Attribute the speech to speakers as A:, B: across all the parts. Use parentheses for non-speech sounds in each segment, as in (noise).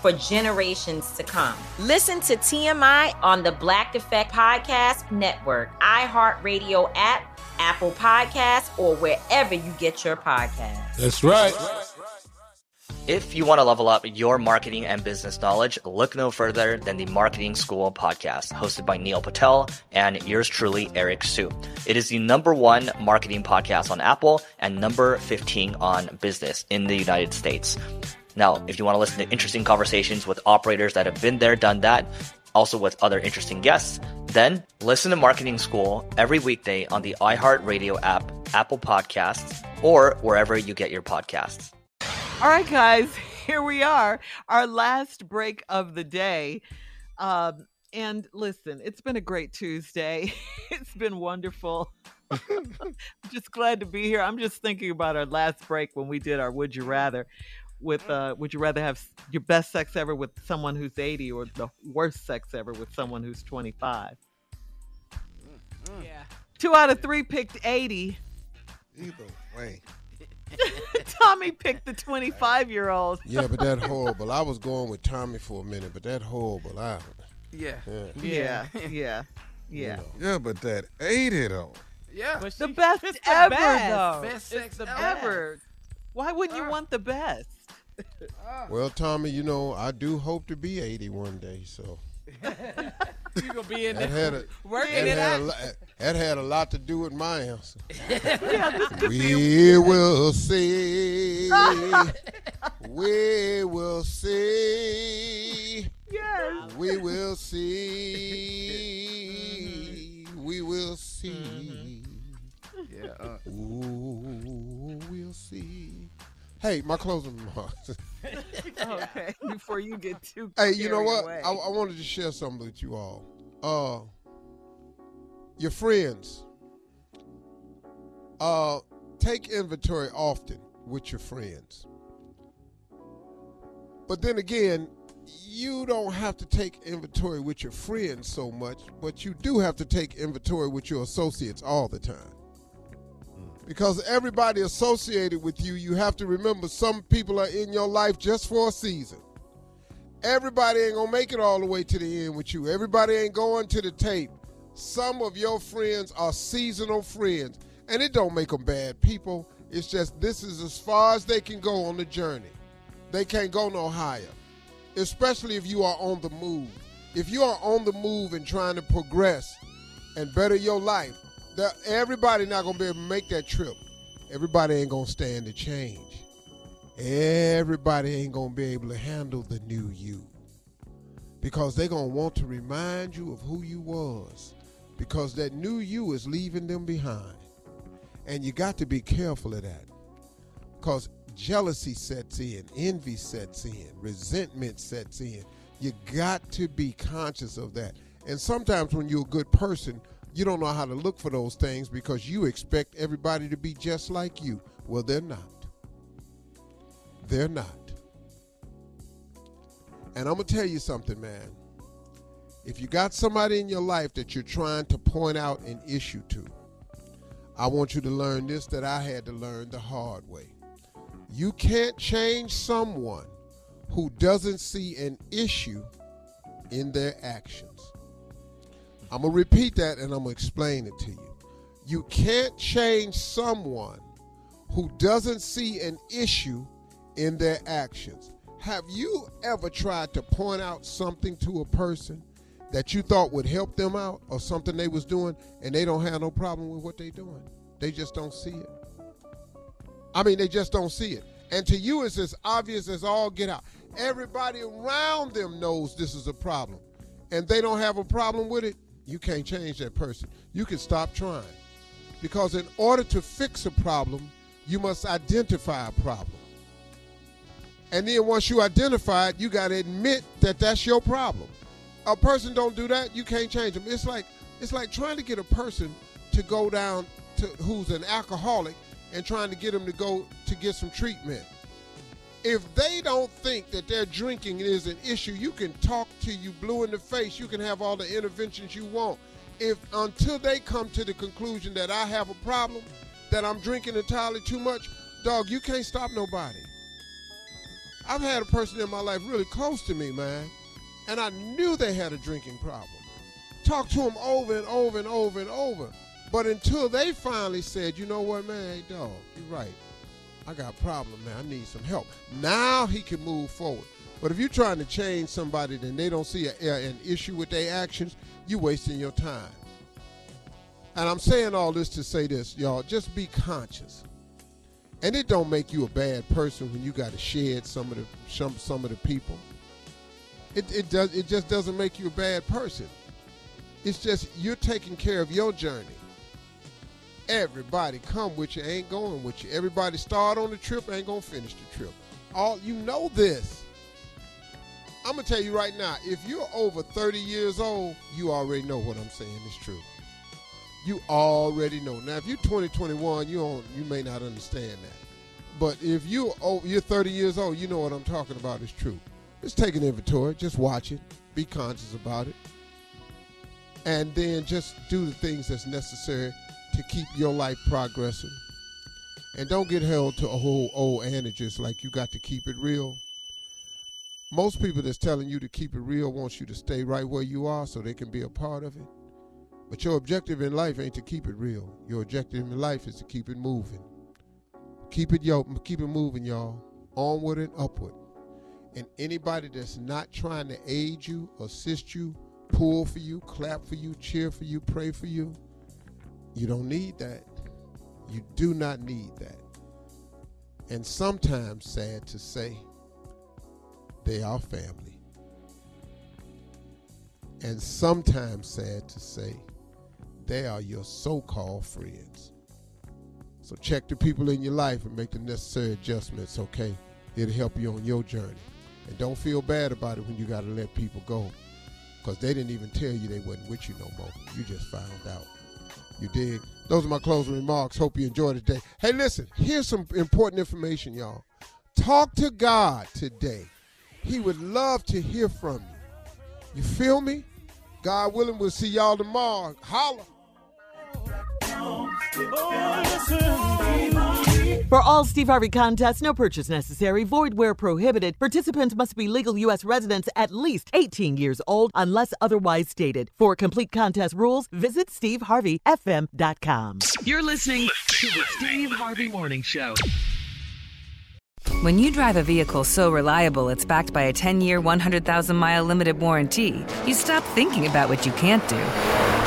A: for generations to come. Listen to TMI on the Black Effect Podcast Network, iHeartRadio app, Apple Podcasts, or wherever you get your podcasts.
B: That's right.
C: If you want to level up your marketing and business knowledge, look no further than the Marketing School podcast, hosted by Neil Patel and yours truly, Eric Siu. It is the number one marketing podcast on Apple and number 15 on business in the United States. Now, if you want to listen to interesting conversations with operators that have been there, done that, also with other interesting guests, then listen to Marketing School every weekday on the iHeartRadio app, Apple Podcasts, or wherever you get your podcasts.
D: All right, guys, (laughs) here we are, our last break of the day. Um, and listen, it's been a great Tuesday. (laughs) it's been wonderful. I'm (laughs) just glad to be here. I'm just thinking about our last break when we did our Would You Rather with uh would you rather have your best sex ever with someone who's 80 or the worst sex ever with someone who's 25 yeah. Two out of three picked 80
E: either way. (laughs)
D: Tommy picked the 25 year old
E: yeah but that (laughs) horrible. I was going with tommy for a minute but that horrible I,
D: yeah. Yeah. Yeah yeah. (laughs) yeah,
E: you know. yeah but that 80 though.
D: Yeah. The best the ever best. though. Best sex the ever. why wouldn't you want the best
E: well, Tommy, you know, I do hope to be 80 one day, so. (laughs)
D: you gonna be in
E: that
D: there
E: had a,
D: working
E: that
D: it
E: had
D: out.
E: A, that had a lot to do with my answer. (laughs)
D: yeah,
E: we will see. we will see.
D: Yes.
E: We will (laughs) see. we will see.
F: Mm-hmm. Yeah. Uh,
E: Ooh, we'll see. Hey, my closing remarks. (laughs)
D: okay, before you get too.
E: Hey, you know what? I, I, wanted to share something with you all. Uh, your friends. Uh, take inventory often with your friends. But then again, you don't have to take inventory with your friends so much, but you do have to take inventory with your associates all the time because everybody associated with you, you have to remember some people are in your life just for a season. Everybody ain't gonna make it all the way to the end with you. Everybody ain't going to the tape. Some of your friends are seasonal friends, and it don't make them bad people. It's just this is as far as they can go on the journey. They can't go no higher, especially if you are on the move. If you are on the move and trying to progress and better your life, everybody not gonna be able to make that trip. Everybody ain't gonna stand the change. Everybody ain't gonna be able to handle the new you. because they're to want to remind you of who you was because that new you is leaving them behind. And you got to be careful of that because jealousy sets in, envy sets in, resentment sets in. You got to be conscious of that. And sometimes when you're a good person, you don't know how to look for those things because you expect everybody to be just like you. Well, they're not. They're not. And I'm going to tell you something, man. If you got somebody in your life that you're trying to point out an issue to, I want you to learn this that I had to learn the hard way. You can't change someone who doesn't see an issue in their actions. I'm going to repeat that and I'm going to explain it to you. You can't change someone who doesn't see an issue in their actions. Have you ever tried to point out something to a person that you thought would help them out or something they was doing and they don't have no problem with what they doing? They just don't see it. I mean, they just don't see it. And to you, it's as obvious as all get out. Everybody around them knows this is a problem. And they don't have a problem with it, you can't change that person. You can stop trying. Because in order to fix a problem, you must identify a problem. And then once you identify it, you got to admit that that's your problem. A person don't do that, you can't change them. It's like it's like trying to get a person to go down to who's an alcoholic and trying to get them to go to get some treatment. If they don't think that their drinking is an issue, you can talk to you blue in the face. You can have all the interventions you want. If until they come to the conclusion that I have a problem, that I'm drinking entirely too much, dog, you can't stop nobody. I've had a person in my life really close to me, man, and I knew they had a drinking problem. Talked to them over and over and over and over. But until they finally said, you know what, man, hey, dog, you're right. I got a problem, man. I need some help. Now he can move forward. But if you're trying to change somebody and they don't see a, a, an issue with their actions, you're wasting your time. And I'm saying all this to say this, y'all. Just be conscious. And it don't make you a bad person when you got to shed some of the some, some of the people. It, it does it just doesn't make you a bad person. It's just you're taking care of your journey. Everybody come with you, ain't going with you. Everybody start on the trip, ain't gonna finish the trip. All you know this. I'm gonna tell you right now, if you're over 30 years old, you already know what I'm saying is true. You already know. Now, if you're 2021, you don't, you may not understand that. But if you oh, you're 30 years old, you know what I'm talking about is true. Just take an inventory, just watch it, be conscious about it, and then just do the things that's necessary to keep your life progressing. And don't get held to a whole old adages like you got to keep it real. Most people that's telling you to keep it real wants you to stay right where you are so they can be a part of it. But your objective in life ain't to keep it real. Your objective in life is to keep it moving. Keep it yo, keep it moving, y'all. Onward and upward. And anybody that's not trying to aid you, assist you, pull for you, clap for you, cheer for you, pray for you, you don't need that. You do not need that. And sometimes, sad to say, they are family. And sometimes, sad to say, they are your so called friends. So check the people in your life and make the necessary adjustments, okay? It'll help you on your journey. And don't feel bad about it when you got to let people go because they didn't even tell you they wasn't with you no more. You just found out. You dig? Those are my closing remarks. Hope you enjoyed today. Hey, listen, here's some important information, y'all. Talk to God today. He would love to hear from you. You feel me? God willing, we'll see y'all tomorrow. Holla.
D: For all Steve Harvey contests, no purchase necessary, void where prohibited. Participants must be legal U.S. residents at least 18 years old unless otherwise stated. For complete contest rules, visit SteveHarveyFM.com.
G: You're listening to the Steve Harvey Morning Show.
F: When you drive a vehicle so reliable it's backed by a 10 year, 100,000 mile limited warranty, you stop thinking about what you can't do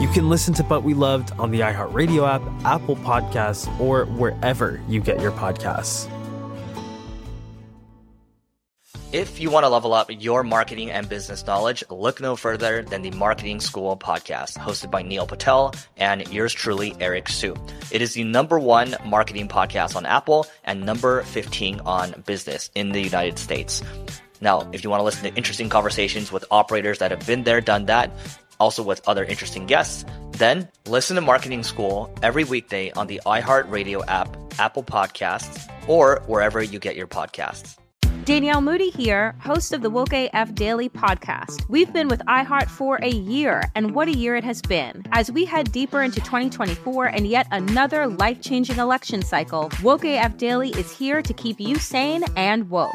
H: You can listen to But We Loved on the iHeartRadio app, Apple Podcasts, or wherever you get your podcasts.
C: If you want to level up your marketing and business knowledge, look no further than the Marketing School podcast, hosted by Neil Patel and yours truly, Eric Siu. It is the number one marketing podcast on Apple and number 15 on business in the United States. Now, if you want to listen to interesting conversations with operators that have been there, done that, also with other interesting guests, then listen to Marketing School every weekday on the iHeartRadio app, Apple Podcasts, or wherever you get your podcasts.
I: Danielle Moody here, host of the Woke AF Daily podcast. We've been with iHeart for a year, and what a year it has been. As we head deeper into 2024 and yet another life changing election cycle, Woke AF Daily is here to keep you sane and woke.